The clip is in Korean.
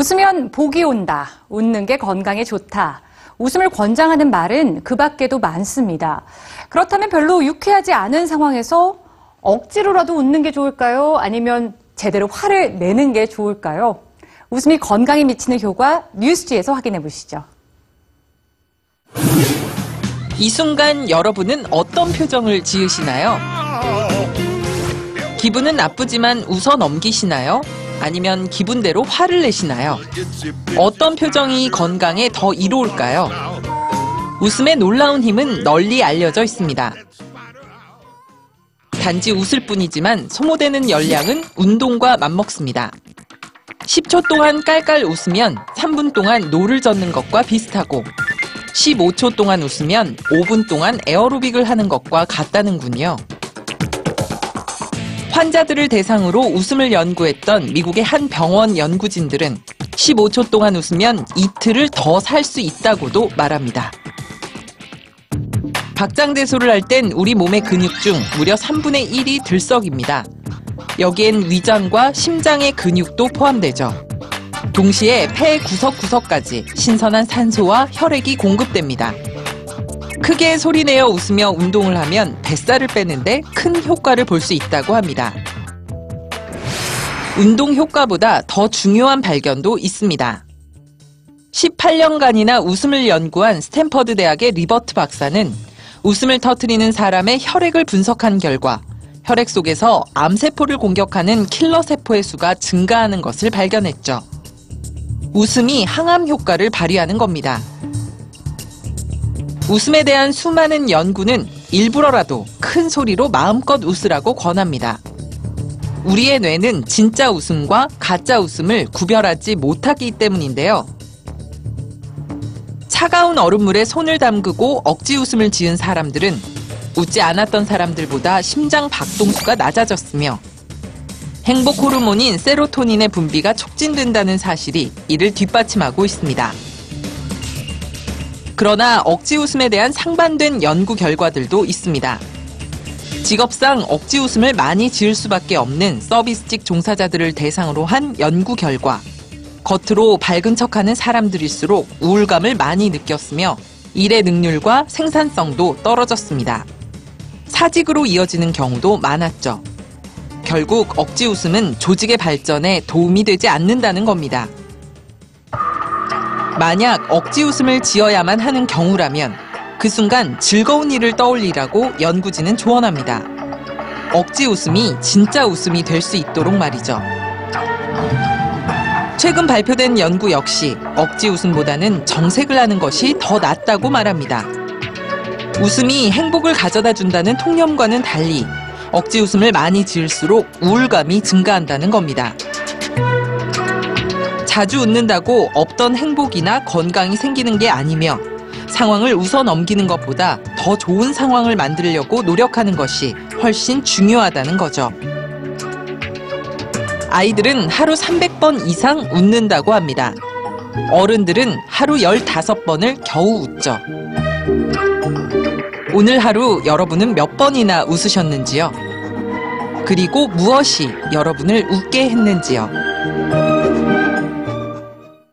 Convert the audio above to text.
웃으면 복이 온다. 웃는 게 건강에 좋다. 웃음을 권장하는 말은 그 밖에도 많습니다. 그렇다면 별로 유쾌하지 않은 상황에서 억지로라도 웃는 게 좋을까요? 아니면 제대로 화를 내는 게 좋을까요? 웃음이 건강에 미치는 효과 뉴스지에서 확인해 보시죠. 이 순간 여러분은 어떤 표정을 지으시나요? 기분은 나쁘지만 웃어 넘기시나요? 아니면 기분대로 화를 내시나요? 어떤 표정이 건강에 더 이로울까요? 웃음의 놀라운 힘은 널리 알려져 있습니다. 단지 웃을 뿐이지만 소모되는 열량은 운동과 맞먹습니다. 10초 동안 깔깔 웃으면 3분 동안 노를 젓는 것과 비슷하고 15초 동안 웃으면 5분 동안 에어로빅을 하는 것과 같다는군요. 환자들을 대상으로 웃음을 연구했던 미국의 한 병원 연구진들은 15초 동안 웃으면 이틀을 더 살 수 있다고도 말합니다. 박장대소를 할 땐 우리 몸의 근육 중 무려 3분의 1이 들썩입니다. 여기엔 위장과 심장의 근육도 포함되죠. 동시에 폐 구석구석까지 신선한 산소와 혈액이 공급됩니다. 크게 소리내어 웃으며 운동을 하면 뱃살을 빼는데 큰 효과를 볼 수 있다고 합니다. 운동 효과보다 더 중요한 발견도 있습니다. 18년간이나 웃음을 연구한 스탠퍼드 대학의 리버트 박사는 웃음을 터트리는 사람의 혈액을 분석한 결과 혈액 속에서 암세포를 공격하는 킬러 세포의 수가 증가하는 것을 발견했죠. 웃음이 항암 효과를 발휘하는 겁니다. 웃음에 대한 수많은 연구는 일부러라도 큰 소리로 마음껏 웃으라고 권합니다. 우리의 뇌는 진짜 웃음과 가짜 웃음을 구별하지 못하기 때문인데요. 차가운 얼음물에 손을 담그고 억지 웃음을 지은 사람들은 웃지 않았던 사람들보다 심장 박동수가 낮아졌으며 행복 호르몬인 세로토닌의 분비가 촉진된다는 사실이 이를 뒷받침하고 있습니다. 그러나 억지 웃음에 대한 상반된 연구 결과들도 있습니다. 직업상 억지 웃음을 많이 지을 수밖에 없는 서비스직 종사자들을 대상으로 한 연구 결과 겉으로 밝은 척하는 사람들일수록 우울감을 많이 느꼈으며 일의 능률과 생산성도 떨어졌습니다. 사직으로 이어지는 경우도 많았죠. 결국 억지 웃음은 조직의 발전에 도움이 되지 않는다는 겁니다. 만약 억지 웃음을 지어야만 하는 경우라면 그 순간 즐거운 일을 떠올리라고 연구진은 조언합니다. 억지 웃음이 진짜 웃음이 될 수 있도록 말이죠. 최근 발표된 연구 역시 억지 웃음보다는 정색을 하는 것이 더 낫다고 말합니다. 웃음이 행복을 가져다 준다는 통념과는 달리 억지 웃음을 많이 지을수록 우울감이 증가한다는 겁니다. 자주 웃는다고 없던 행복이나 건강이 생기는 게 아니며 상황을 웃어 넘기는 것보다 더 좋은 상황을 만들려고 노력하는 것이 훨씬 중요하다는 거죠. 아이들은 하루 300번 이상 웃는다고 합니다. 어른들은 하루 15번을 겨우 웃죠. 오늘 하루 여러분은 몇 번이나 웃으셨는지요? 그리고 무엇이 여러분을 웃게 했는지요?